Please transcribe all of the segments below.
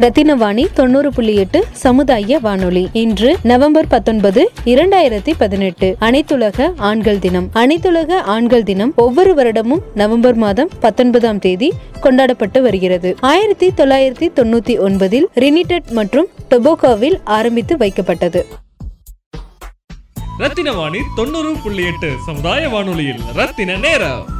ரத்தினவாணி தொண்ணூறு புள்ளி எட்டு சமுதாய வானொலி. இன்று நவம்பர் பத்தொன்பது இரண்டாயிரத்தி பதினெட்டு. அனைத்துலக ஆண்கள் தினம். அனைத்துலக ஆண்கள் தினம் ஒவ்வொரு வருடமும் நவம்பர் மாதம் பத்தொன்பதாம் தேதி கொண்டாடப்பட்டு வருகிறது. ஆயிரத்தி தொள்ளாயிரத்தி தொண்ணூத்தி ஒன்பதில் ரினிடெட் மற்றும் டொபோகோவில் ஆரம்பித்து வைக்கப்பட்டது. ரத்தின வாணி தொண்ணூறு புள்ளி எட்டு சமுதாய வானொலியில் ரத்தின நேரம்.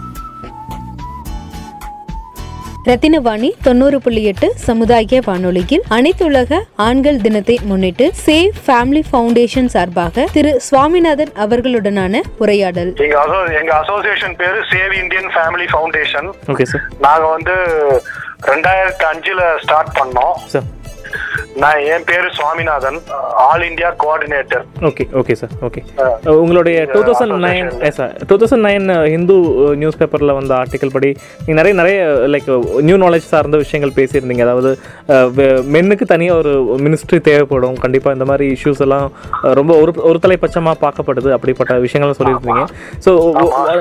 ரத்தினவாணி தொண்ணூறு புள்ளி எட்டு சமுதாய வானொலியில் அனைத்துலக ஆண்கள் தினத்தை முன்னிட்டு சேவ் ஃபேமிலி ஃபவுண்டேஷன் சார்பாக திரு சுவாமிநாதன் அவர்களுடனான உரையாடல். எங்க அசோ எங்க அசோசியேஷன் பேரு save Indian family foundation. Okay sir நாங்க வந்து ரெண்டாயிரத்தி அஞ்சுல ஸ்டார்ட் பண்ணோம். சார் நான் என் பேரு Swaminathan all India coordinator. Okay okay sir okay. உங்களுடைய two thousand nine sir two thousand nine Hindu news பேப்பரில் வந்த ஆர்டிக்கல் படி நீங்கள் நிறைய நிறைய லைக் நியூ நாலேஜ் சார்ந்த விஷயங்கள் பேசியிருந்தீங்க. அதாவது மென்னுக்கு தனியாக ஒரு மினிஸ்ட்ரி தேவைப்படும். கண்டிப்பாக இந்த மாதிரி இஷ்யூஸ் எல்லாம் ரொம்ப ஒரு ஒரு தலைப்பட்சமாக பார்க்கப்படுது. அப்படிப்பட்ட விஷயங்கள்லாம் சொல்லியிருந்தீங்க. ஸோ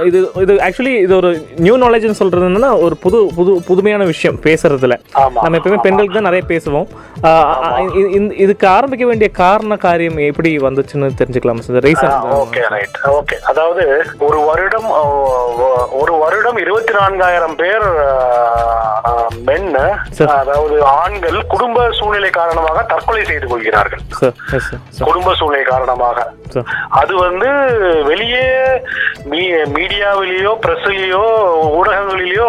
இது இது ஆக்சுவலி இது ஒரு நியூ நாலேஜ்னு சொல்கிறது என்னன்னா ஒரு புது புது புதுமையான விஷயம் பேசுறதுல. நம்ம எப்பவுமே பெண்களுக்கு தான் நிறைய பேசுவோம். இதுக்கு ஆரம்பிக்க வேண்டிய காரண காரியம் எப்படி வந்துச்சுன்னு தெரிஞ்சுக்கலாம் sir reason okay right okay அதாவது ஒரு வருடம் ஒரு வருடம் இருபத்தி நான்காயிரம் பேர் மென். அதாவது ஆண்கள் குடும்ப சூழ்நிலை காரணமாக தற்கொலை செய்து கொள்கிறார்கள். குடும்ப சூழ்நிலை காரணமாக. அது வந்து வெளியே மீடியாவிலேயோ பிரஸ்லயோ ஊடகங்களிலேயோ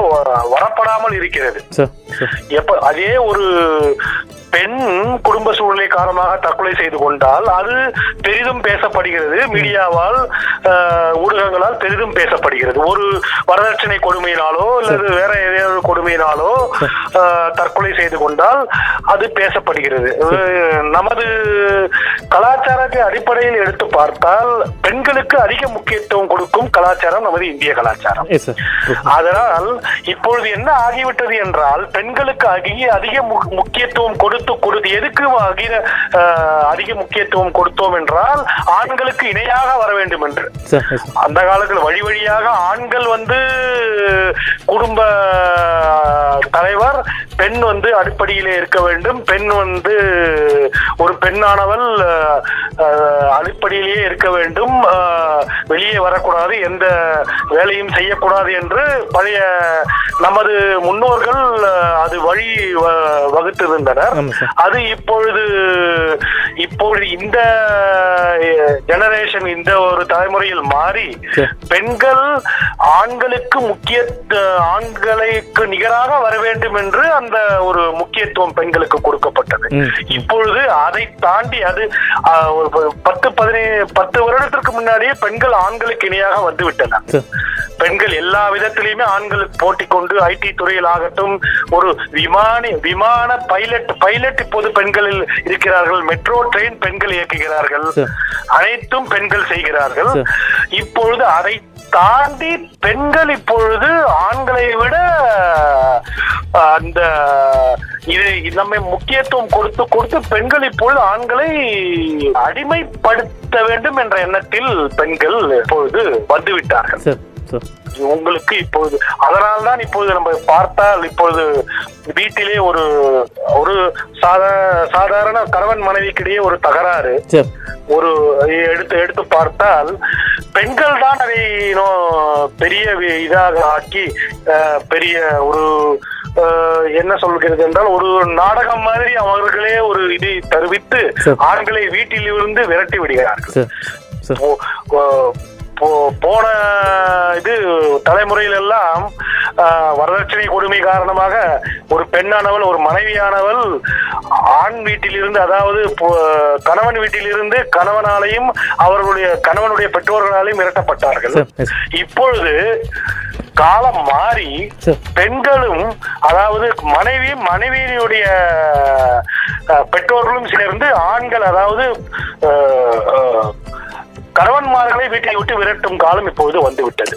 வரப்படாமல் இருக்கிறது. எப்ப அதே ஒரு பெண் குடும்ப சூழ்நிலை காரணமாக தற்கொலை செய்து கொண்டால் அது பெரிதும் பேசப்படுகிறது. மீடியாவால் ஊடகங்களால் பெரிதும் பேசப்படுகிறது. ஒரு வரதட்சணை கொடுமையினாலோ அல்லது வேற ஏதாவது கொடுமையினாலோ தற்கொலை செய்து கொண்டால் அது பேசப்படுகிறது. நமது கலாச்சாரத்தை அடிப்படையில் எடுத்து பார்த்தால் பெண்களுக்கு அதிக முக்கியத்துவம் கொடுக்கும் கலாச்சாரம் நமது இந்திய கலாச்சாரம். அதனால் இப்பொழுது என்ன ஆகிவிட்டது என்றால் பெண்களுக்கு அதிக அதிக முக்கியத்துவம் கொடுத்து கொடுத்து எதுக்கு அதிக முக்கியத்துவம் கொடுத்தோம் என்றால் ஆண்களுக்கு இணையாக வர வேண்டும் என்று. அந்த காலத்தில் வழி வழியாக ஆண்கள் வந்து குடும்ப தலைவர் பெண் வந்து அடிப்படையிலே இருக்க வேண்டும். பெண் வந்து ஒரு பெண்ணானவள் அடிப்படையிலேயே இருக்க வேண்டும். வெளியே வரக்கூடாது எந்த வேலையும் செய்யக்கூடாது என்று பழைய நமது முன்னோர்கள் அது வழி வகுத்திருந்தனர். அது இப்பொழுது இப்பொழுது இந்த ஜெனரேஷன் இந்த ஒரு தலைமுறையில் மாறி. பெண்கள் ஆண்களுக்கு முக்கிய ஆண்களுக்கு நிகராக வர வேண்டும் என்று அந்த ஒரு முக்கியத்துவம் பெண்களுக்கு கொடுக்கப்பட்டது. இப்பொழுது அதை தாண்டி அது ஒரு பத்து பதினேழு பத்து வருடத்திற்கு முன்னாடியே பெண்கள் ஆண்களுக்கு இணையாக வந்து விட்டனர் பெண்கள் எல்லா விதத்திலையுமே ஆண்களுக்கு போட்டி கொண்டு ஐடி துறையில் ஆகட்டும் ஒரு விமானி விமான பைலட் பைலட் இப்போது பெண்களில் இருக்கிறார்கள் மெட்ரோ ட்ரெயின் பெண்கள் இயக்குகிறார்கள். அனைத்தும் பெண்கள் செய்கிறார்கள். இப்பொழுது அதை தாண்டி பெண்கள் இப்பொழுது ஆண்களை விட அந்த இது நம்மை முக்கியத்துவம் கொடுத்து கொடுத்து பெண்கள் இப்பொழுது ஆண்களை அடிமைப்படுத்த வேண்டும் என்ற எண்ணத்தில் பெண்கள் இப்பொழுது வந்துவிட்டார்கள். சார். உங்களுக்கு இப்பொழுது அதனால்தான் இப்பொழுது நம்ம பார்த்தால் இப்பொழுது வீட்டிலே ஒரு ஒரு சாதா சாதாரண கணவன் மனைவிக்கிடையே ஒரு தகராறு. ஒரு எடுத்து எடுத்து பார்த்தால் பெண்கள் தான் அதை பெரிய இதாக ஆக்கி பெரிய ஒரு என்ன சொல்கிறது என்றால் ஒரு நாடகம் மாதிரி அவர்களே ஒரு இதை தருவித்து. ஆண்களை வீட்டிலிருந்து விரட்டி விடுகிறார்கள். போன இது தலைமுறையில எல்லாம் ஆஹ், வரதட்சணை கொடுமை காரணமாக ஒரு பெண்ணானவள் ஒரு மனைவியானவள் ஆண் வீட்டிலிருந்து அதாவது கணவன் வீட்டிலிருந்து கணவனாலையும் அவர்களுடைய கணவனுடைய பெற்றோர்களாலையும் மிரட்டப்பட்டார்கள். இப்பொழுது காலம் மாறி பெண்களும் அதாவது மனைவி மனைவியினுடைய பெற்றோர்களும் சேர்ந்து ஆண்கள் அதாவது கணவன்மார்களை வீட்டை விட்டு விரட்டும் காலம் இப்பொழுது வந்துவிட்டது.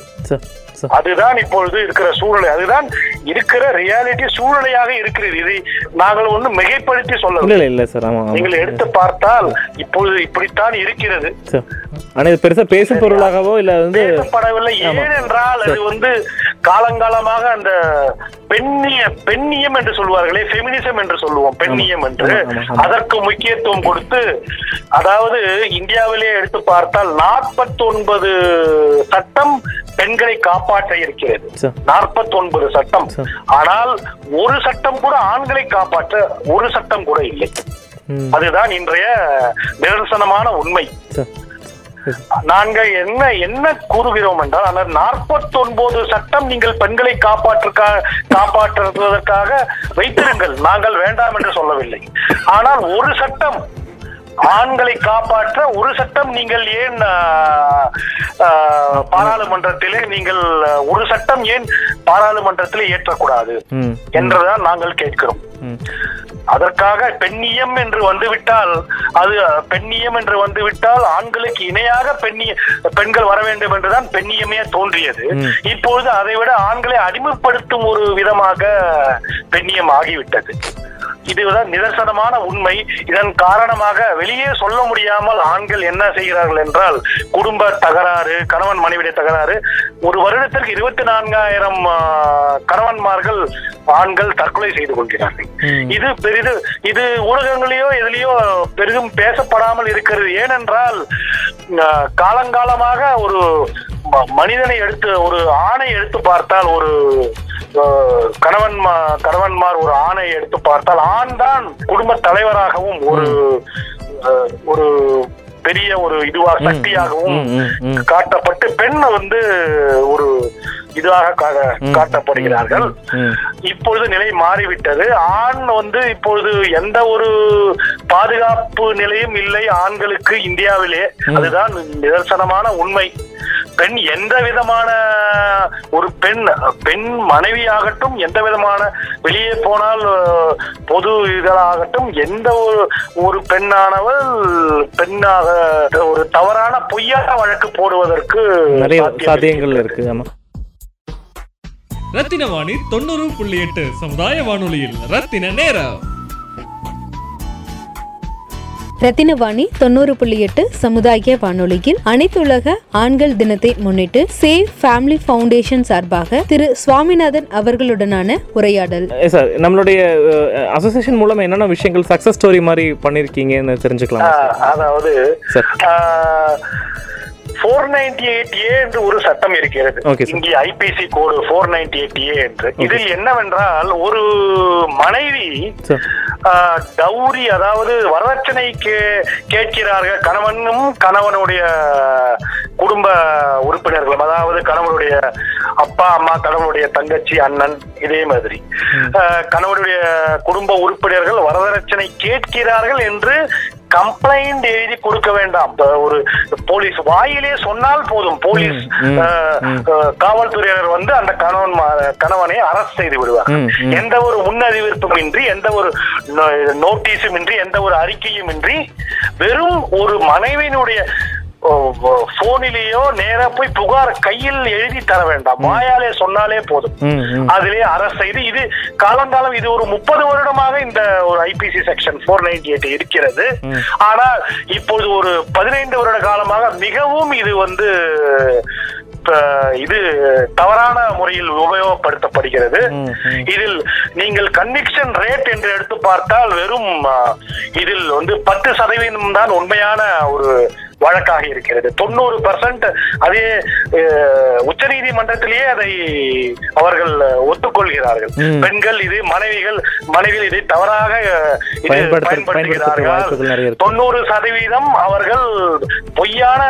அதுதான் இப்பொழுது இருக்கிற சூழ்நிலை. அதுதான் இருக்கிற ரியாலிட்டி சூழ்நிலையாக இருக்கிறது. இதை நாங்கள் ஒன்று மிகைப்படுத்தி சொல்லவில்லை. இல்லை சார். நீங்கள் எடுத்து பார்த்தால் இப்பொழுது இப்படித்தான் இருக்கிறது. இது பெருசாக பேசும் பொருளாகவோ இல்லை வந்து பேசப்படவில்லை. ஏனென்றால் அது வந்து காலங்காலமாக அந்த பெண்ணிய பெண்ணியம் என்று சொல்வார்களே ஃபெமினிசம் என்று சொல்லுவோம் பெண்ணியம் என்று. அதற்கு முக்கியத்துவம் கொடுத்து அதாவது இந்தியாவிலே எடுத்து பார்த்தால் 49 சட்டம் பெண்களை காப்பாற்ற இருக்கிறது. சார். 49 சட்டம். ஆனால் ஒரு சட்டம் கூட ஆண்களை காப்பாற்ற ஒரு சட்டம் கூட இல்லை. அதுதான் இன்றைய நிதர்சனமான உண்மை. நாங்கள் என்ன என்ன கூறுகிறோம் என்றால் அந்த 49 சட்டம் நீங்கள் பெண்களை காப்பாற்றுக்கா காப்பாற்றுவதற்காக வைத்திருங்கள். நாங்கள் வேண்டாம் என்று சொல்லவில்லை. ஆனால் ஒரு சட்டம் ஆண்களை காப்பாற்ற ஒரு சட்டம் நீங்கள் ஏன் பாராளுமன்றத்திலே நீங்கள் ஒரு சட்டம் ஏன் பாராளுமன்றத்திலே ஏற்றக்கூடாது? என்றுதான் நாங்கள் கேட்கிறோம். அதற்காக பெண்ணியம் என்று வந்துவிட்டால் அது பெண்ணியம் என்று வந்துவிட்டால் ஆண்களுக்கு இணையாக பெண்ணிய பெண்கள் வர வேண்டும் என்றுதான் பெண்ணியமே தோன்றியது. இப்பொழுது அதை விட ஆண்களை அடிமைப்படுத்தும் ஒரு விதமாக பெண்ணியம் ஆகிவிட்டது. இதுதான் நிதர்சனமான உண்மை. இதன் காரணமாக வெளியே சொல்ல முடியாமல் ஆண்கள் என்ன செய்கிறார்கள் என்றால் குடும்ப தகராறு கணவன் மனைவிடைய தகராறு. ஒரு வருடத்திற்கு இருபத்தி நான்காயிரம் கணவன்மார்கள் ஆண்கள் தற்கொலை செய்து கொள்கிறார்கள். இது பெரிது இது ஊடகங்களிலோ எதுலயோ பெரிதும் பேசப்படாமல் இருக்கிறது. ஏனென்றால் காலங்காலமாக ஒரு மனிதனை எடுத்து ஒரு ஆணை எடுத்து பார்த்தால் ஒரு கணவன் கணவன்மார் ஒரு ஆணை எடுத்து பார்த்தால் ஆண் தான் குடும்ப தலைவராகவும் ஒரு ஒரு பெரிய ஒரு இதுவாக சக்தியாகவும். காட்டப்பட்டு பெண் வந்து ஒரு இதுவாக கா- காட்டப்படுகிறார்கள். இப்பொழுது நிலை மாறிவிட்டது. ஆண் வந்து இப்பொழுது எந்த ஒரு பாதுகாப்பு நிலையும் இல்லை. ஆண்களுக்கு இந்தியாவிலே. அதுதான் நிதர்சனமான உண்மை. பெண் எந்த விதமான ஒரு பெண் பெண் மனைவியாகட்டும் எந்த விதமான வெளியே போனால் பொது இதழாகட்டும் எந்த ஒரு ஒரு பெண்ணானவள் பெண்ணாக ஒரு தவறான பொய்யான வழக்கு போடுவதற்கு நிறைய சாத்தியங்கள் இருக்கு ஆமா. ரத்தின வாணி தொண்ணூறு புள்ளி எட்டு சமுதாய வானொலியில் ரத்தின நேரம். ரத்தினவாணி தொண்ணூறு புள்ளி எட்டு சமுதாய வானொலியில் அனைத்துலக ஆண்கள் தினத்தை முன்னிட்டு சேவ் ஃபேமிலி ஃபவுண்டேஷன் சார்பாக திரு சுவாமிநாதன் அவர்களுடனான உரையாடல். சார் நம்மளுடைய அசோசியேஷன் மூலம் என்னென்ன விஷயங்கள் சக்ஸஸ் ஸ்டோரி மாதிரி பண்ணிருக்கீங்கன்னு தெரிஞ்சுக்கலாம் அதாவது ஃபோர் நைன்டி எயிட் ஏ என்று ஒரு சட்டம் இருக்கிறது. இங்கே IPC code four ninety eight A என்று. இதில் என்னவென்றால் ஒரு மனைவி டௌரி அதாவது வரதட்சணை கேட்கிறார்கள். கணவனும் கணவனுடைய குடும்ப உறுப்பினர்களும் அதாவது கணவனுடைய அப்பா அம்மா கணவனுடைய தங்கச்சி அண்ணன் இதே மாதிரி. கணவனுடைய குடும்ப உறுப்பினர்கள் வரதட்சணை கேட்கிறார்கள் என்று கம்ப்ளைண்ட் எழுதி கொடுக்க வேண்டாம். ஒரு போலீஸ் வாயிலே சொன்னால் போதும். போலீஸ் காவல்துறையினர் வந்து அந்த கணவன் கணவனை அரஸ்ட் செய்து விடுவார். எந்த ஒரு முன்னறிவிப்பும் இன்றி எந்த ஒரு நோட்டீஸும் இன்றி எந்த ஒரு அறிக்கையும் இன்றி வெறும் ஒரு மனைவியினுடைய போனிலேயோ நேரா போய் புகார் கையில் எழுதி தர வேண்டாம். வாயாலே சொன்னாலே போதும். ம் ம். அதிலே அரசு செய்து இது காலங்காலம் இது ஒரு முப்பது வருடமாக இந்த ஒரு IPC section four ninety eight இருக்கிறது. ஆனால் இப்பொழுது ஒரு பதினைந்து வருட காலமாக மிகவும் இது வந்து இது தவறான முறையில் உபயோகப்படுத்தப்படுகிறது. இதில் நீங்கள் கன்விக்ஷன் ரேட் என்று எடுத்து பார்த்தால் வெறும் இதில் வந்து பத்து சதவீதம் தான் உண்மையான ஒரு வழக்காக இருக்கிறது தொண்ணூறு பர்சன்ட் அதே உச்ச நீதிமன்றத்திலேயே அதை அவர்கள் ஒத்துக்கொள்கிறார்கள். பெண்கள் இது மனைவிகள் மனைவிகள் இதை தவறாக பயன்படுத்துகிறார்கள். தொண்ணூறு சதவீதம் அவர்கள் பொய்யான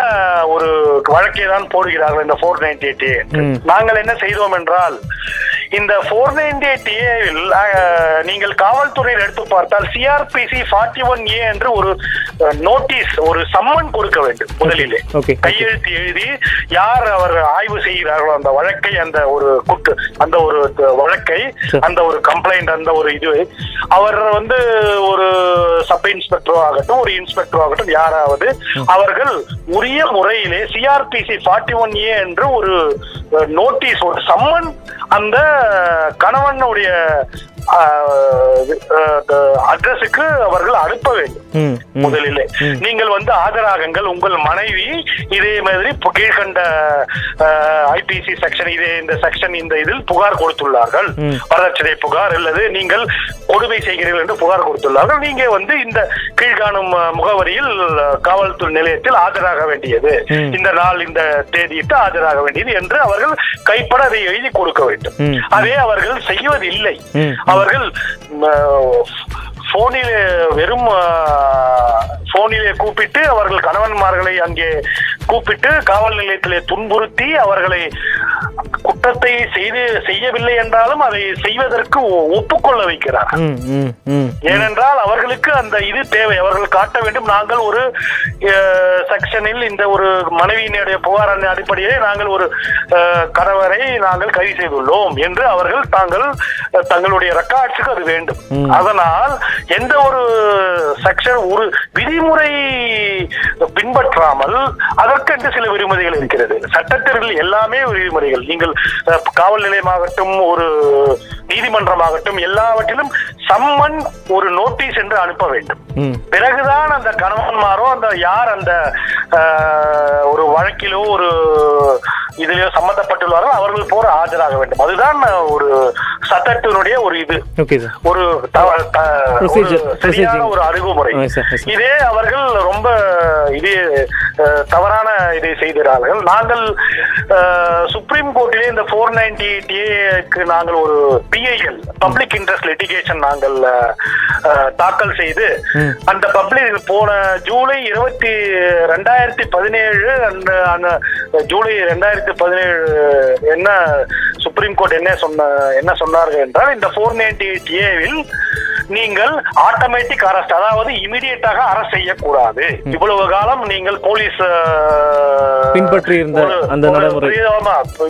ஒரு வழக்கை தான் போடுகிறார்கள் இந்த போர் நைன்டி எயிட். நாங்கள் என்ன செய்தோம் என்றால் இந்த போர் நைன்டி எயிட் ஏவில் நீங்கள் காவல்துறையில் எடுத்து பார்த்தால் சிஆர்பிசி ஃபார்ட்டி ஒன் ஏ என்று ஒரு நோட்டீஸ் ஒரு சம்மன் கொடுக்க வேண்டும் முதலிலே. கையெழுத்து எழுதி யார் அவர் ஆய்வு செய்கிறார்களோ அந்த வழக்கை அந்த ஒரு குற்ற அந்த ஒரு வழக்கை. அந்த ஒரு கம்ப்ளைண்ட் அந்த ஒரு இது அவர் வந்து ஒரு சப் இன்ஸ்பெக்டரோ ஆகட்டும் ஒரு இன்ஸ்பெக்டரோ ஆகட்டும் யாராவது அவர்கள் உரிய முறையிலே சிஆர்பிசி ஃபார்ட்டி ஒன் ஏ என்று ஒரு நோட்டீஸ் ஒரு சம்மன் அந்த கணவனுடைய அட்ரஸுக்கு அவர்கள் அனுப்ப வேண்டும். முதலிலே. நீங்கள் வந்து ஆஜராகுங்கள் உங்கள் மனைவி இதே மாதிரி கீழ்கண்ட ஐபிசி செக்ஷன் இதே இந்த செக்ஷன் இந்த இதில் புகார் கொடுத்துள்ளார்கள். வரதட்சணை புகார் அல்லது நீங்கள் கொடுமை செய்கிறீர்கள் என்று புகார் கொடுத்துள்ளார்கள். நீங்க வந்து இந்த கீழ்காணும் முகவரியில் காவல்துறை நிலையத்தில் ஆஜராக வேண்டியது. இந்த நாள் இந்த தேதியிட்டு ஆஜராக வேண்டியது என்று அவர்கள் கைப்பட அதை எழுதி கொடுக்க வேண்டும். அதே அவர்கள் செய்வதில்லை. அவர்கள் போனிலே வெறும் போனிலே கூப்பிட்டு அவர்கள் கணவன்மார்களை அங்கே கூப்பிட்டு காவல் நிலையத்திலே துன்புறுத்தி அவர்களை குற்றத்தை செய்து செய்யவில்லை என்றாலும் அதை செய்வதற்கு ஒப்புக்கொள்ள வைக்கிறார். ஏனென்றால் அவர்களுக்கு அந்த இது தேவை. அவர்கள் காட்ட வேண்டும். நாங்கள் ஒரு செக்ஷனில் இந்த ஒரு மனைவியினுடைய புகார் அடிப்படையிலே நாங்கள் ஒரு கணவரை நாங்கள் கைது செய்துள்ளோம் என்று அவர்கள் தாங்கள் தங்களுடைய ரெக்கார்ட்ஸுக்கு அது வேண்டும். அதனால் எந்த ஒரு செக்ஷன் ஒரு விதிமுறை பின்பற்றாமல் அதற்கென்று சில விதிமுறைகள் இருக்கிறது. சட்டத்திற்கு எல்லாமே விதிமுறைகள். நீங்கள் காவல் நிலையமாகட்டும் ஒரு நீதிமன்றமாகட்டும் எல்லாவற்றிலும் சம்மன் ஒரு நோட்டீஸ் என்று அனுப்ப வேண்டும். பிறகுதான் அந்த கணவன்மாரோ அந்த யார் அந்த ஒரு வழக்கிலோ ஒரு இதிலோ சம்பந்தப்பட்டுள்ளாரோ அவர்கள் போற ஆஜராக வேண்டும். அதுதான் ஒரு சட்டத்தினுடைய ஒரு இது ஒரு சரியான. ஒரு அணுகுமுறை sir. இதே அவர்கள் ரொம்ப இது தவறான இதை செய்கிறார்கள் நாங்கள் சுப்ரீம் கோர்ட்டிலே இந்த ஃபோர் நைன்டி ஏக்கு நாங்கள் ஒரு பிஐஎல் பப்ளிக் இன்ட்ரெஸ்ட் லிட்டிகேஷன் நாங்கள் தாக்கல் செய்து ம். அந்த பப்ளிக் போன ஜூலை இருபத்தி ரெண்டாயிரத்தி பதினேழு அந்த அந்த ஜூலை ரெண்டாயிரத்தி பதினேழு என்ன சுப்ரீம் கோர்ட் என்ன சொன்ன என்ன சொன்னார்கள் என்றால் இந்த ஃபோர் நைன்டி எயிட் ஏவில் நீங்கள் ஆட்டோமேட்டிக் அரெஸ்ட் அதாவது இமிடியேட்டாக அரெஸ்ட் செய்யக்கூடாது இவ்வளவு காலம் நீங்கள் போலீஸ் பின்பற்றி இருந்த அந்த நடைமுறை.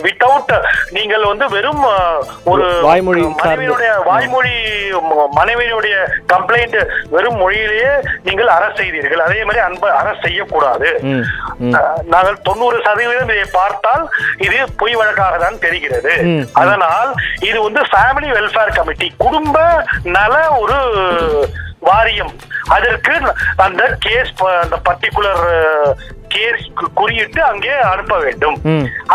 வித்தவுட் நீங்கள் வந்து வெறும் ஒரு வாய்மொழி சார்ந்து. மனைவியினுடைய வாய்மொழி மனைவியினுடைய கம்ப்ளைண்ட் வெறும் மொழியிலேயே நீங்கள் அரசு செய்தீர்கள் அதே மாதிரி அன்ப அரசு செய்யக்கூடாது நாங்கள் தொண்ணூறு சதவீதம் இதை பார்த்தால் இது பொய் வழக்காக தான் தெரிகிறது. அதனால் இது வந்து ஃபேமிலி வெல்ஃபேர் கமிட்டி குடும்ப நல ஒரு வாரியம் அதற்கு அந்த கேஸ் அந்த பர்டிகுலர் கேஸ் குறியிட்டு அங்கே அனுப்ப வேண்டும்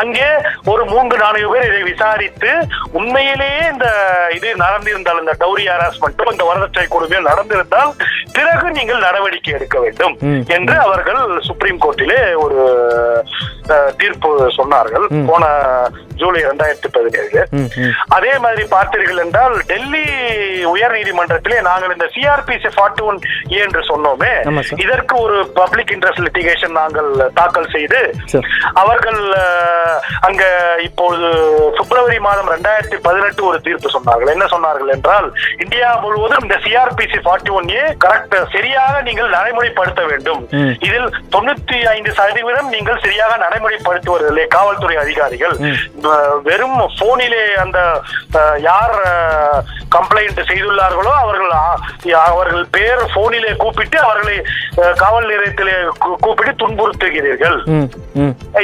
அங்கே ஒரு மூன்று நான்கு பேர் இதை விசாரித்து உண்மையிலேயே இந்த இது நடந்திருந்தால் இந்த டௌரி ஹராஸ்மெண்ட்டும் இந்த வரதட்சணை கொடுமையும் நடந்திருந்தால் பிறகு நீங்கள் நடவடிக்கை எடுக்க வேண்டும். என்று அவர்கள் சுப்ரீம் கோர்ட்டிலே ஒரு தீர்ப்பு சொன்னார்கள். போன ஜூலை இரண்டாயிரத்தி பதினேழு. அதே மாதிரி பார்த்தீர்கள் என்றால் டெல்லி உயர் நீதிமன்றத்திலே நாங்கள் இந்த சிஆர்பிசி ஃபார்ட்டி ஒன் என்று சொன்னோமே. இதற்கு ஒரு பப்ளிக் இன்ட்ரெஸ்ட் லிட்டிகேஷன் நாங்கள் தாக்கல் செய்து அவர்கள் அங்க இப்பொழுது பிப்ரவரி மாதம் ரெண்டாயிரத்தி பதினெட்டு ஒரு தீர்ப்பு சொன்னார்கள். என்ன சொன்னார்கள் என்றால் இந்தியா முழுவதும் இந்த CrPC forty one A correct சரியாக நீங்கள் நடைமுறைப்படுத்த வேண்டும். இதில் தொண்ணூத்தி ஐந்து சதவீதம் நீங்கள் சரியாக நடைமுறைப்படுத்துவதில்லை காவல்துறை அதிகாரிகள். வெறும் போனிலே அந்த யார் கம்ப்ளைண்ட் செய்துள்ளார்களோ அவர்கள் அவர்கள் பேர் போனிலே கூப்பிட்டு அவர்களை காவல் நிலையத்திலே கூப்பிட்டு துன்புறுத்துகிறீர்கள்.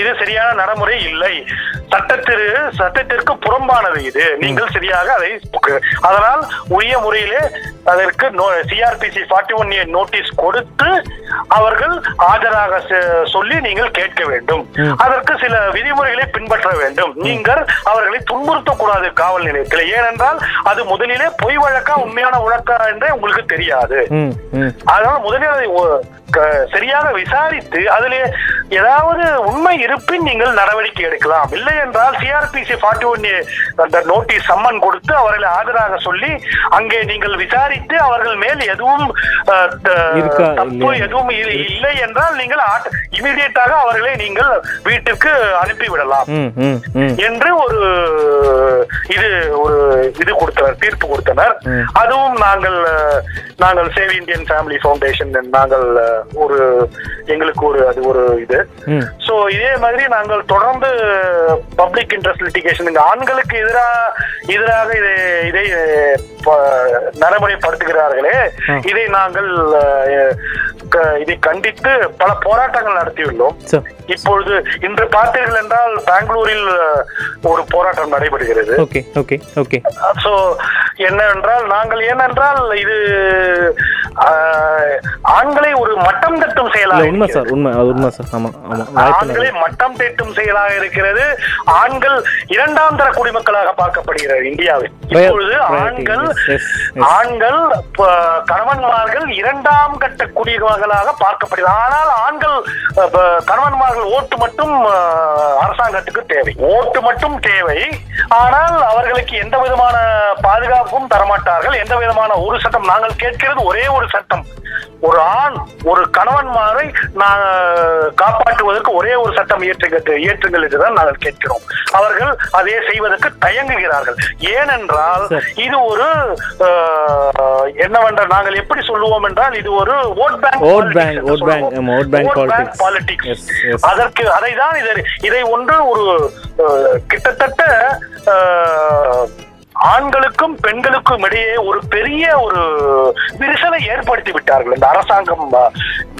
இது சரியான நடைமுறை இல்லை. சட்டத்திற்கு சட்டத்திற்கு புறம்பானது இது. நீங்கள் சரியாக அதை அதனால் உரிய முறையிலே அதற்கு CrPC forty one A notice கொடுத்து அவர்கள் ஆஜராக சொல்லி நீங்கள் கேட்க வேண்டும். அதற்கு சில விதிமுறைகளை பின்பற்ற வேண்டும். நீங்கள் அவர்களை துன்புறுத்தக்கூடாது காவல் நிலையத்தில். ஏனென்றால் அது முதலிலே பொய் வழக்கா உண்மையான வழக்கா என்றே உங்களுக்கு தெரியாது. அதனால முதலில் சரியாக விசாரித்து அதிலே ஏதாவது உண்மை இருப்பின் நீங்கள் நடவடிக்கை எடுக்கலாம் இல்லை என்றால் சிஆர்பிசி ஃபார்ட்டி ஒன் அந்த நோட்டீஸ் சம்மன் கொடுத்து அவர்களை ஆஜராக சொல்லி அங்கே நீங்கள் விசாரித்து அவர்கள் மேல் எதுவும் தப்பு? எதுவும் இல்லை என்றால் நீங்கள் இமீடியட்டாக அவர்களை நீங்கள் வீட்டுக்கு அனுப்பிவிடலாம் என்று ஒரு இது ஒரு இது கொடுத்தனர் தீர்ப்பு கொடுத்தனர். அதுவும் நாங்கள் நாங்கள் சேவ் இந்தியன் ஃபேமிலி ஃபவுண்டேஷன் நாங்கள் ஒரு எங்களுக்கு ஒரு அது ஒரு இது. சோ இதே மாதிரி நாங்கள் தொடர்ந்து பப்ளிக் இன்ட்ரெஸ்ட் லிட்டிகேஷன் ஆண்களுக்கு எதிராக எதிராக இதை இதை நடைமுறைப்படுத்துகிறார்களே. இதை நாங்கள் இதை கண்டித்து பல போராட்டங்கள் நடத்தியுள்ளோம். இப்பொழுது இன்று பார்த்தீர்கள் என்றால் பெங்களூரில் ஒரு போராட்டம் நடைபெறுகிறது. Okay okay okay. சோ என்னவென்றால் நாங்கள் ஏனென்றால் இது ஆண்களை ஒரு மட்டம் தட்டும் செயலாக உண்மை. சார் உண்மை உண்மை சார். ஆமா ஆமா ஆண்களை மட்டம் தட்டும் செயலாக இருக்கிறது. ஆண்கள் இரண்டாம் தர குடிமக்களாக பார்க்கப்படுகிறது இந்தியாவில். இப்பொழுது ஆண்கள். ஆண்கள் கணவன்மார்கள் இரண்டாம் கட்ட குடிமகளாக பார்க்கப்படுகிறது. ஆனால் ஆண்கள் கணவன்மார்கள் ஓட்டு மட்டும் அரசாங்கத்துக்கு தேவை. ஓட்டு மட்டும் தேவை. ஆனால் அவர்களுக்கு எந்த விதமான பாதுகாப்பும் தரமாட்டார்கள். எந்த விதமான ஒரு சட்டம் நாங்கள் கேட்கிறது ஒரே ஒரு சட்டம் ஒரு ஆண் ஒரு கணவன்மாரை நான் காப்பாற்றுவதற்கு ஒரே ஒரு சட்டம் இயற்றுங்கள் இயற்றுங்கள் என்றுதான் நாங்கள் கேட்கிறோம் அவர்கள் அதை செய்வதற்கு தயங்குகிறார்கள் ஏனென்றால். இது ஒரு அஹ், என்னவென்றால் நாங்கள் எப்படி சொல்லுவோம் என்றால் இது ஒரு ஓட் பேங்க் vote bank, ஆமா, vote bank politics. பாலிடிக்ஸ். அதற்கு அதை தான் இதை இதை ஒன்று ஒரு கிட்டத்தட்ட ஆண்களுக்கும் பெண்களுக்கும் இடையே ஒரு பெரிய ஒரு விரிசலை ஏற்படுத்தி விட்டார்கள். இந்த அரசாங்கம்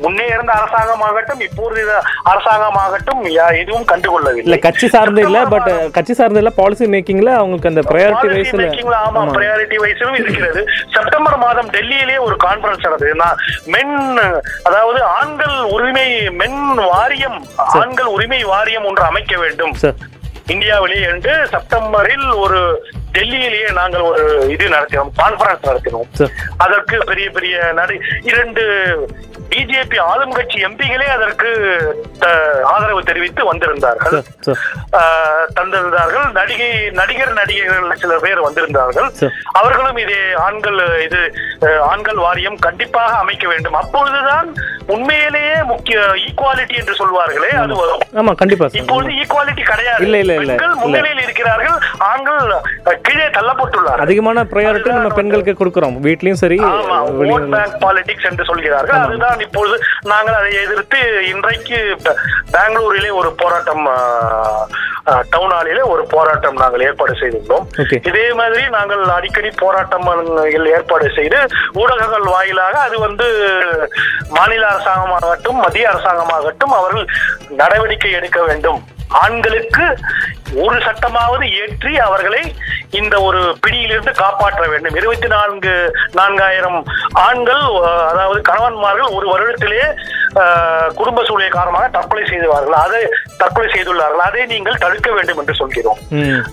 முன்னே இருந்த அரசாங்கமாகட்டும் இப்போது அரசாங்கமாகட்டும் எதுவும் இல்ல கண்டுகொள்ளவில்லை கட்சி சார்ந்து இல்ல பட் கட்சி சார்ந்து இல்ல பாலிசி மேக்கிங்ல அவங்களுக்கு அந்த ப்ரையாரிட்டி வைஸ்ல ஆமா ப்ரையாரிட்டி வைஸிலும் இருக்கிறது. செப்டம்பர் மாதம் டெல்லியிலே ஒரு கான்பரன்ஸ் நடந்தது. மென் அதாவது ஆண்கள் உரிமை மென் வாரியம் ஆண்கள் உரிமை வாரியம் ஒன்று அமைக்க வேண்டும். இந்தியாவிலே என்று செப்டம்பரில் ஒரு டெல்லியிலேயே நாங்கள் ஒரு இது நடத்தினோம் கான்பரன்ஸ் நடத்தினோம். அதற்கு பெரிய பெரிய நடி இரண்டு பிஜேபி ஆளும் கட்சி எம்பிகளே அதற்கு ஆதரவு தெரிவித்து வந்திருந்தார்கள். தந்திருந்தார்கள். நடிகை நடிகர் நடிகைகள் சில பேர் வந்திருந்தார்கள். அவர்களும் இதே ஆண்கள் இது ஆண்கள் வாரியம் கண்டிப்பாக அமைக்க வேண்டும். அப்பொழுதுதான் உண்மையிலேயே முக்கிய ஈக்குவாலிட்டி என்று சொல்வார்களே அது வரும். ஆமா கண்டிப்பா இப்பொழுது ஈக்குவாலிட்டி கிடையாது. இல்ல. முன்னிலையில் இருக்கிறார்கள். ஆண்கள் கீழே தள்ளப்பட்டுள்ளார்கள். அதிகமான ப்ரையாரிட்டி நம்ம பெண்களுக்கு கொடுக்குறோம். வீட்லயும் சரி பாலிடிக்ஸ் என்று சொல்கிறார்கள். அதுதான் இப்பொழுது நாங்கள் அதை எதிர்த்து இன்றைக்கு பெங்களூரிலே ஒரு போராட்டம் டவுன் ஹாலிலே ஒரு போராட்டம் நாங்கள் ஏற்பாடு செய்துள்ளோம். இதே மாதிரி நாங்கள் அடிக்கடி போராட்டம் ஏற்பாடு செய்து ஊடகங்கள் வாயிலாக அது வந்து மாநில அரசாங்கமாகட்டும் மத்திய அரசாங்கமாகட்டும் அவர்கள் நடவடிக்கை எடுக்க வேண்டும் ஆண்களுக்கு ஒரு சட்டமாவது ஏற்றி அவர்களை இந்த ஒரு பிடியிலிருந்து காப்பாற்ற வேண்டும். இருபத்தி நான்கு நான்காயிரம் ஆண்கள் அதாவது கணவன்மார்கள் ஒரு வருடத்திலே அஹ், குடும்ப சூழ்நிலை காரணமாக தற்கொலை செய்துவார்கள். அதை தற்கொலை செய்துள்ளார்கள். அதை நீங்கள் தடுக்க வேண்டும் என்று சொல்கிறோம்.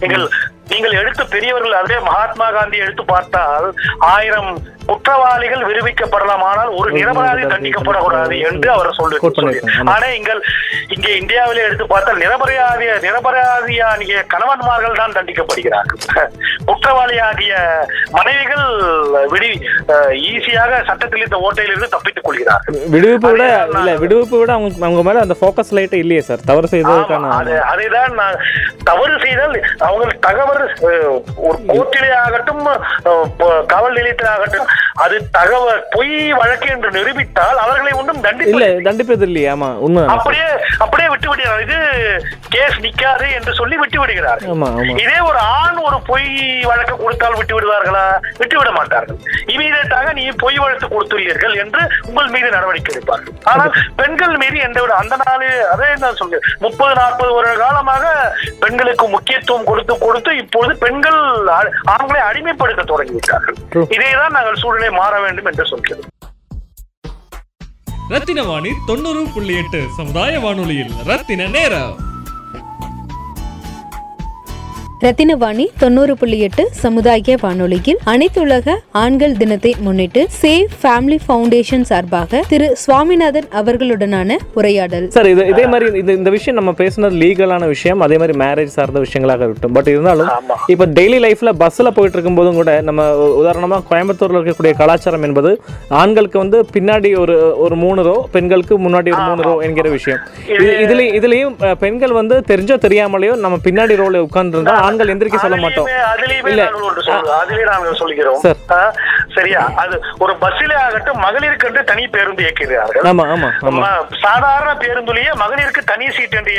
நீங்கள் நீங்கள் எடுத்து பெரியவர்கள் அதே மகாத்மா காந்தி எடுத்து பார்த்தால் ஆயிரம் குற்றவாளிகள் விடுவிக்கப்படலாம் ஆனால் ஒரு நிரபராதி தண்டிக்கப்படக்கூடாது என்று அவர் சொல்லி. ஆனா எங்கள் இங்கே இந்தியாவிலே எடுத்து பார்த்தால் நிரபராதிய நிரபராதியாகிய கணவன்மார்கள் தான் தண்டிக்கப்படுகிறார்கள். குற்றவாளியாகிய மனைவிகள் விடி ஈஸியாக சட்டத்தில் இந்த ஓட்டையிலிருந்து தப்பித்துக் கொள்கிறார்கள். விடுவிப்பு விட இல்ல விடுவிப்பு விட அவங்க அவங்க மேல அந்த ஃபோக்கஸ் லைட் இல்லையே சார். தவறு அது அதைதான் நான் தவறு செய்தால் அவங்க தகவல் ஒரு கோர்ட்டிலே ஆகட்டும் காவல் நிலையத்தில் ஆகட்டும் அது தகவல் பொய் வழக்கு என்று நிரூபித்தால் அவர்களை ஒன்றும் இல்ல தண்டிப்பு தண்டிப்பது இல்லையே ஆமா உண்மை அப்படியே அப்படியே விட்டு விடுகிறார் இது கேஸ் நிக்காது என்று சொல்லி விட்டு விடுகிறார் இதே ஒரு ஆண் ஒரு பொய் வழக்கு கொடுத்தால் விட்டு விடுவார்களா விட்டு விட மாட்டார்கள். இமீடியட்டாக நீ பொய் வழக்கு கொடுத்துள்ளீர்கள் என்று உங்கள் மீது நடவடிக்கை எடுப்பார்கள். ஆனால் பெண்கள் மீது எந்த விட அந்த நாள் அதே நான் சொல்கிறேன் முப்பது நாற்பது வருட காலமாக பெண்களுக்கு முக்கியத்துவம் கொடுத்து கொடுத்து இப்பொழுது பெண்கள் ஆண்களை அடிமைப்படுத்த தொடங்கிவிட்டார்கள். இதைதான் நாங்கள் சூழ்நிலை மாற வேண்டும் என்று சொல்கிறது. ரத்தின வாணி தொண்ணூறு புள்ளி எட்டு சமுதாய வானொலியில் ரத்தின நேரம். ரத்தினவாணி தொண்ணூறு புள்ளி எட்டு சமுதாய வானொலியில் அனைத்துலக ஆண்கள் தினத்தை முன்னிட்டு சேவ் ஃபேமிலி ஃபவுண்டேஷன் சார்பாக திரு சுவாமிநாதன் அவர்களுடனான உரையாடல். சார் இது இதே மாதிரி இது இந்த விஷயம் நம்ம பேசுனது லீகலான விஷயம் அதே மாதிரி மேரேஜ் சார்ந்த விஷயங்களாக இருக்கட்டும். பட் இருந்தாலும். இப்போ டெய்லி லைஃப்ல பஸ்ஸில் போயிட்டு இருக்கும்போதும் கூட நம்ம உ- உதாரணமா கோயம்புத்தூர்ல இருக்கக்கூடிய கலாச்சாரம் என்பது ஆண்களுக்கு வந்து பின்னாடி ஒரு ஒரு மூணு ரோ பெண்களுக்கு முன்னாடி ஒரு மூணு ரோ என்கிற விஷயம். இது இதுல இதுலயும் பெண்கள் வந்து தெரிஞ்சோ தெரியாமலையோ நம்ம பின்னாடி ரோல உட்கார்ந்துருந்தா ஆண்கள் எந்திரிக்க சொல்ல மாட்டோம். இல்ல. நாங்கள் ஒன்று சொல்றோம். அதிலே நாங்கள். ஆ, சரியா? அது ஒரு பஸ்ஸிலே ஆகட்டும் மகளிருக்கு என்று தனி பேருந்து இயக்குகிறார்கள். ஆமா ஆமா சாதாரண பேருந்துலயே மகளிருக்கு தனி சீட் என்று.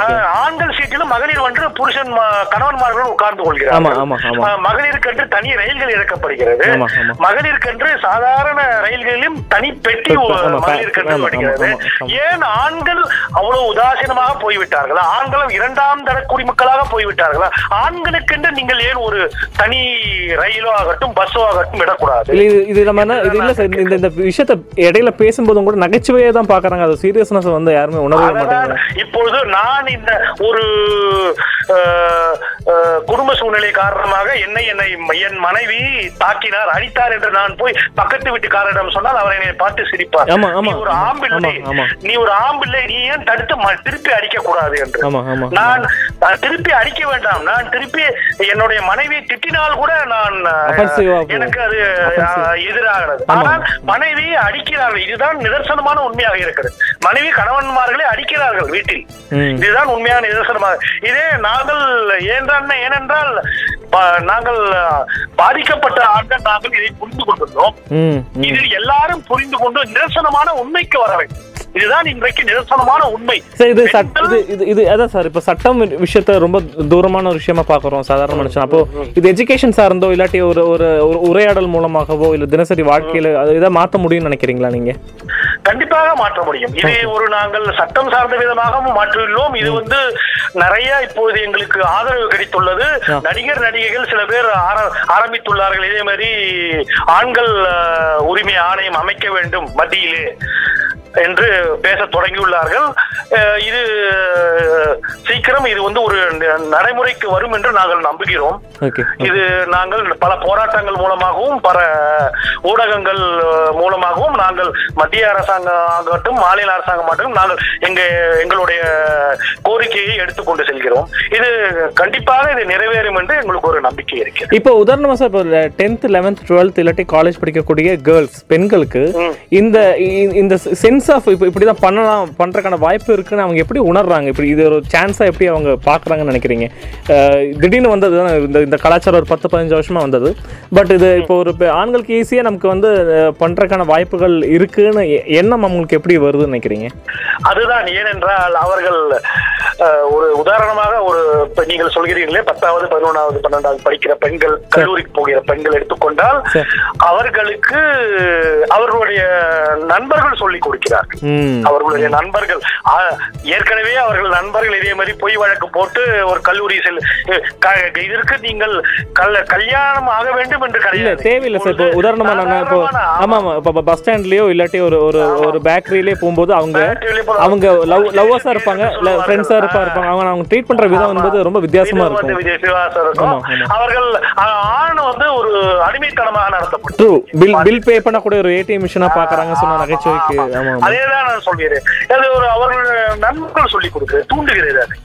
ஆ, ஆண்கள் சீட்டிலும் மகளிர் ஒன்று புருஷன் கணவன்மார்கள் உட்கார்ந்து ஆமா கொள்கிறார்கள். ஆமா ஆமா ஆ, மகளிருக்கென்று தனி ரயில்கள் இறக்கப்படுகிறது. ஆமா, ஆமா. மகளிருக்கென்று சாதாரண ரயில் ரயில்களிலும் தனி பெட்டி மகளிர் ஆமா, வருகிறது. ஏன் ஆண்கள் அவ்வளவு உதாசீனமாக போய்விட்டார்களா? ஆண்களும் இரண்டாம் தர குடிமக்களாக போய்விட்டார்களா. ஆண்களுக்கென்று நீங்கள் ஏன் ஒரு தனி ரயிலோ ஆகட்டும் பஸ்ஸோ ஆகட்டும் விடக்கூடாது? இது நம்ம என்ன இது இல்ல சார் இந்த இந்த விஷயத்த இடையில பேசும்போதும் கூட நகைச்சுவையே தான் பாக்குறாங்க அது சீரியஸ்னஸ் வந்து யாருமே உணரவே மாட்டேங்கிறாங்க இப்பொழுது நான் இந்த ஒரு சூழ்நிலை காரணமாக என்னை என்னை என் மனைவி தாக்கினார் அடித்தார் என்று நான் போய் பக்கத்து வீட்டுக்காரரிடம் சொன்னால் அவர் என்னை பார்த்து சிரிப்பார். நீ ஒரு ஆம்பிள்ளை ஆமா, ஆமா. நீ ஒரு ஆம்பிள்ளை நீ ஏன் தடுத்து திருப்பி அடிக்க கூடாது என்று நான் திருப்பி அடிக்க வேண்டாம் நான் திருப்பி என்னுடைய மனைவியை திட்டினால் கூட நான். எனக்கு அது எதிராகிறது. ஆனால் மனைவியை அடிக்கிறார்கள் இதுதான் நிதர்சனமான உண்மையாக இருக்கிறது மனைவி கணவன்மார்களை அடிக்கிறார்கள் வீட்டில். இதுதான் உண்மையான நிதர்சனமாக இதே நாங்கள் ஏன்றால் ஏனென்றால் நாங்கள் பாதிக்கப்பட்ட ஆண்கள் நாங்கள் இதை புரிந்து கொண்டுள்ளோம். ம் ம். இது எல்லாரும் புரிந்து கொண்டு நிதர்சனமான உண்மைக்கு வர வேண்டும். இதுதான் இன்றைக்கு நிதர்சனமான உண்மை. இது இது இது அதான் சார் இப்போ சட்டம் விஷயத்த ரொம்ப தூரமான ஒரு விஷயமா பார்க்குறோம் சாதாரண மனுஷன். அப்போ இது எஜுகேஷன் சார்ந்தோ இல்லாட்டி ஒரு ஒரு ஒரு உரையாடல் மூலமாகவோ இல்லை தினசரி வாழ்க்கையில அது இதை மாற்ற முடியும்னு நினைக்கிறீங்களா நீங்க? கண்டிப்பாக மாற்ற முடியும். இதை ஒரு நாங்கள் சட்டம் சார்ந்த விதமாகவும் மாற்றியுள்ளோம். இது வந்து நிறைய இப்போது எங்களுக்கு ஆதரவு கிடைத்துள்ளது. நடிகர் நடிகைகள் சில பேர் ஆர- ஆரம்பித்துள்ளார்கள். இதே மாதிரி ஆண்கள் உரிமை ஆணையம் அமைக்க வேண்டும் மத்தியிலே. என்று பேச தொடங்கியுள்ளார்கள். இது சீக்கிரம் இது வந்து ஒரு நடைமுறைக்கு வரும் என்று நாங்கள் நம்புகிறோம். இது நாங்கள் பல போராட்டங்கள் மூலமாகவும் பல ஊடகங்கள் மூலமாகவும் நாங்கள் மத்திய அரசாங்கம் ஆகட்டும் மாநில அரசாங்கம் ஆகட்டும் நாங்கள் எங்க எங்களுடைய கோரிக்கையை எடுத்துக்கொண்டு செல்கிறோம். இது கண்டிப்பாக இது நிறைவேறும் என்று எங்களுக்கு ஒரு நம்பிக்கை இருக்கிறது. இப்போ உதாரணமா சார் இப்போ டென்த் லெவன்த் டுவெல்த் இல்லாட்டி காலேஜ் படிக்கக்கூடிய கேர்ள்ஸ் பெண்களுக்கு. இந்த இந்த சென்ஸ் ஆஃப் இப்போ இப்படி தான் பண்ணலாம் பண்றதுக்கான வாய்ப்பு இருக்குன்னு அவங்க எப்படி உணர்றாங்க? இப்படி இது ஒரு சான்ஸா எப்படி அவங்க பார்க்கறாங்கன்னு நினைக்கிறீங்க? திடீர்னு வந்தது தானே இந்த இந்த கலாச்சாரம் ஒரு பத்து பதினஞ்சு வருஷமா வந்தது. பட் இது இப்போ ஒரு ஆண்களுக்கு ஈஸியாக நமக்கு வந்து அஹ், பண்றதுக்கான வாய்ப்புகள் இருக்குன்னு எண்ணம் அவங்களுக்கு எப்படி வருதுன்னு நினைக்கிறீங்க? அதுதான் ஏனென்றால் அவர்கள் ஒரு உதாரணமாக ஒரு நீங்கள் சொல்கிறீர்களே பத்தாவது பதினொன்றாவது பன்னெண்டாவது படிக்கிற பெண்கள் கல்லூரிக்கு போகிற பெண்கள் எடுத்துக்கொண்டால். அவர்களுக்கு அவர்களுடைய நண்பர்கள் சொல்லிக் கொடுக்கிறார்கள். ம். அவர்களுடைய நண்பர்கள் ஏற்கனவே அவர்கள் நண்பர்கள் இதே மாதிரி பொய் வழக்கு போட்டு ஒரு கல்லூரி செல் இதற்கு நீங்கள் கல் கல்யாணம் ஆக வேண்டும் என்று கிடையாது. தேவையில்லை சார். இப்போ உதாரணமா நான் இப்போ ஆமா. ஆமா இப்போ பஸ் ஸ்டாண்ட்லயோ இல்லாட்டி ஒரு ஒரு ஒரு பேக்கரியிலேயே போகும்போது அவங்க பேக்கரியிலே அவங்க லவ் லவ்வர்ஸா இருப்பாங்க. இல்ல. ஃப்ரெண்ட்ஸா இருப்பா இருப்பாங்க. அவங்க அவங்க ட்ரீட் பண்ற விதம் என்பது ரொம்ப வித்தியாசமா இருக்கும். அவர்கள் ஆண் வந்து ஒரு அடிமைத்தனமாக நடத்தப்பட்டு ட்ரூ பில் பில் பே பண்ணக்கூடிய ஒரு ஏடிஎம் மிஷினா பாக்குறாங்க சொன்ன நகைச்சுவைக்கு ஆமா. அதேதான் நான் சொல்கிறேன். அது ஒரு அவர்கள் நண்பர்கள் சொல்லிக் கொடுக்கிறது தூண்டுகிறது அது.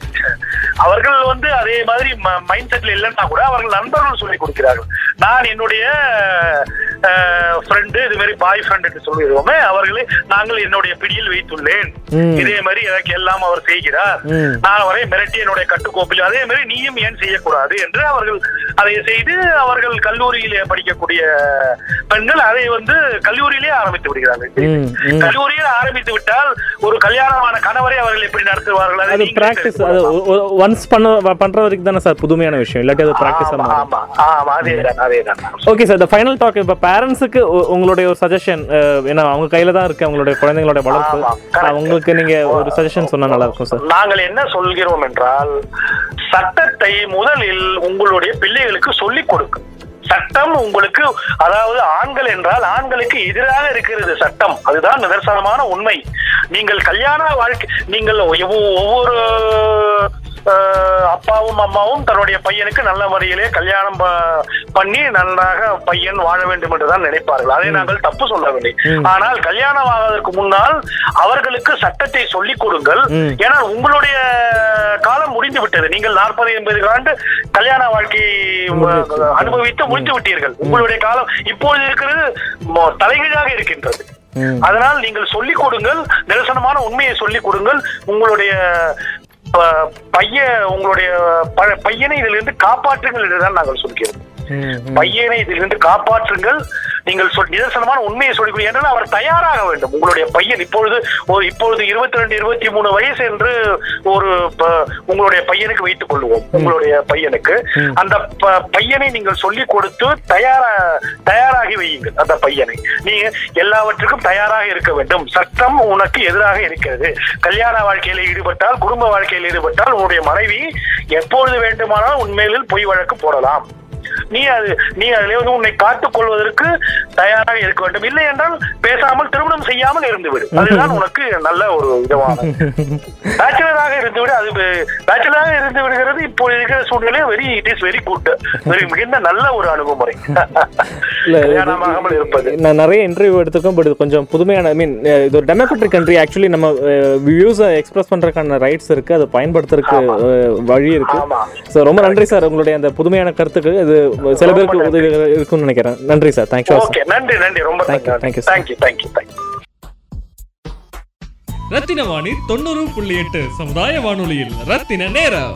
அவர்கள் வந்து அதே மாதிரி மைண்ட் செட்ல இல்லைன்னா கூட அவர்கள் நண்பர்கள் சொல்லிக் கொடுக்கிறார்கள். நான் என்னுடைய ஃப்ரெண்டு இது மாதிரி பாய் ஃப்ரெண்ட் என்று சொல்லுகிறோமே அவர்களை நாங்கள் என்னுடைய பிடியில் வைத்துள்ளேன். இதே மாதிரி எனக்கு எல்லாம் அவர் செய்கிறார். நான் அவரை மிரட்டி என்னுடைய கட்டுக்கோப்பில் அதே மாதிரி நீயும் ஏன் செய்யக்கூடாது என்று அவர்கள் அதை செய்து அவர்கள் கல்லூரியிலே படிக்கக்கூடிய பெண்கள் அதை வந்து கல்லூரியிலே ஆரம்பித்து விடுகிறார்கள். கல்லூரியில் ஆரம்பித்து விட்டால் ஒரு கல்யாணமான கணவரை அவர்கள் எப்படி நடத்துவார்கள்? அதை அது பிராக்டிஸ் அது. ஒன்ஸ் பண்ண பண்ற வரைக்கும் தானே சார் புதுமையான விஷயம். இல்லாட்டி அது ப்ராக்டிஸா ஆமா, ஆமா அதேதான் அதேதான் ஓகே சார் இந்த ஃபைனல் டாக் இப்போ பேரண்ட்ஸுக்கு உங்களுடைய ஒரு சஜஷன் ஏன்னா அவங்க கையில தான் இருக்கு அவங்களுடைய குழந்தைங்களோட வளர்ப்பு. அவங்களுக்கு நீங்க ஒரு சஜஷன் சொன்னா நல்லா இருக்கும் சார் நாங்கள் என்ன சொல்கிறோம் என்றால் சட்டத்தை முதலில் உங்களுடைய பிள்ளைகளுக்கு சொல்லிக் கொடுக்கும். சட்டம் உங்களுக்கு அதாவது ஆண்கள் என்றால் ஆண்களுக்கு எதிராக இருக்கிறது சட்டம். அதுதான் நிதர்சனமான உண்மை. நீங்கள் கல்யாண வாழ்க்கை நீங்கள் ஒவ்வொ- ஒவ்வொரு அப்பாவும் அம்மாவும் தன்னுடைய பையனுக்கு நல்ல முறையிலே கல்யாணம் பண்ணி நன்றாக பையன் வாழ வேண்டும் என்றுதான் நினைப்பார்கள். அதை நாங்கள் தப்பு சொல்லவில்லை. ஆனால் கல்யாணம் ஆவதற்கு முன்னால் அவர்களுக்கு சட்டத்தை சொல்லிக் கொடுங்கள். ஏன்னா உங்களுடைய காலம் முடிந்து விட்டது. நீங்கள் நாற்பது எண்பது ஆண்டு கல்யாண. அஹ், அனுபவித்து முடித்து விட்டீர்கள். உங்களுடைய காலம் இப்பொழுது இருக்கிறது தலைகீழாக இருக்கின்றது. அதனால் நீங்கள் சொல்லிக் கொடுங்கள் நிரசனமான உண்மையை சொல்லிக் கொடுங்கள். உங்களுடைய பைய உங்களுடைய பையனை இதிலிருந்து காப்பாற்றுங்கள் என்றுதான் நாங்கள் சொல்கிறோம். பையனை இதிலிருந்து காப்பாற்றுங்கள். நீங்கள் சொல் நிதர்சனமான உண்மையை சொல்லிக் என்றால் அவர் தயாராக வேண்டும். உங்களுடைய பையன் இப்பொழுது இப்பொழுது இருபத்தி ரெண்டு இருபத்தி மூணு வயசு என்று ஒரு உங்களுடைய பையனுக்கு வைத்துக் கொள்வோம். உங்களுடைய பையனுக்கு. அந்த பையனை நீங்கள் சொல்லிக் கொடுத்து தயாரா தயாராகி வையுங்கள் அந்த பையனை. நீங்க எல்லாவற்றுக்கும் தயாராக இருக்க வேண்டும். சட்டம் உனக்கு எதிராக இருக்கிறது. கல்யாண வாழ்க்கையில ஈடுபட்டால் குடும்ப வாழ்க்கையில் ஈடுபட்டால் உன்னுடைய மனைவி எப்பொழுது வேண்டுமானாலும் உண்மையில் பொய் வழக்கு போடலாம். நீ அது நீ அதிலே வந்து உன்னை காத்துக் கொள்வதற்கு தயாராக இருக்க வேண்டும். இல்லை என்றால் பேசாமல் திருமணம் செய்யாமல் இருந்துவிடு. அதுதான் உனக்கு நல்ல ஒரு விதமான பேச்சுலராக இருந்துவிடு. அது பேச்சுலராக இருந்து விடுகிறது. இப்போ இருக்கிற சூழ்நிலை very it is very good very மிகுந்த நல்ல ஒரு அணுகுமுறை. கல்யாணமாகாமல் இருப்பது. நான் நிறைய இன்டர்வியூ எடுத்துக்கோம் பட் கொஞ்சம் புதுமையான ஐ மீன் இது ஒரு டெமோக்ராட்டிக் கண்ட்ரி ஆக்சுவலி நம்ம வியூஸை எக்ஸ்பிரஸ் பண்றதுக்கான ரைட்ஸ் இருக்கு. அதை பயன்படுத்துறதுக்கு வழி இருக்கு. ஸோ ரொம்ப நன்றி சார் உங்களுடைய அந்த புதுமையான கருத்துக்கு இது சில பேருக்கு உதவி இருக்கும்னு நினைக்கிறேன். நன்றி சார் தேங்க்யூ நன்றி நன்றி. ரொம்ப Thank you, thank you, sir. Thank you thank you thank you Rathina Vani தொண்ணூறு புள்ளி எட்டு சமுதாய வானொலியில் ரத்தின நேரம்.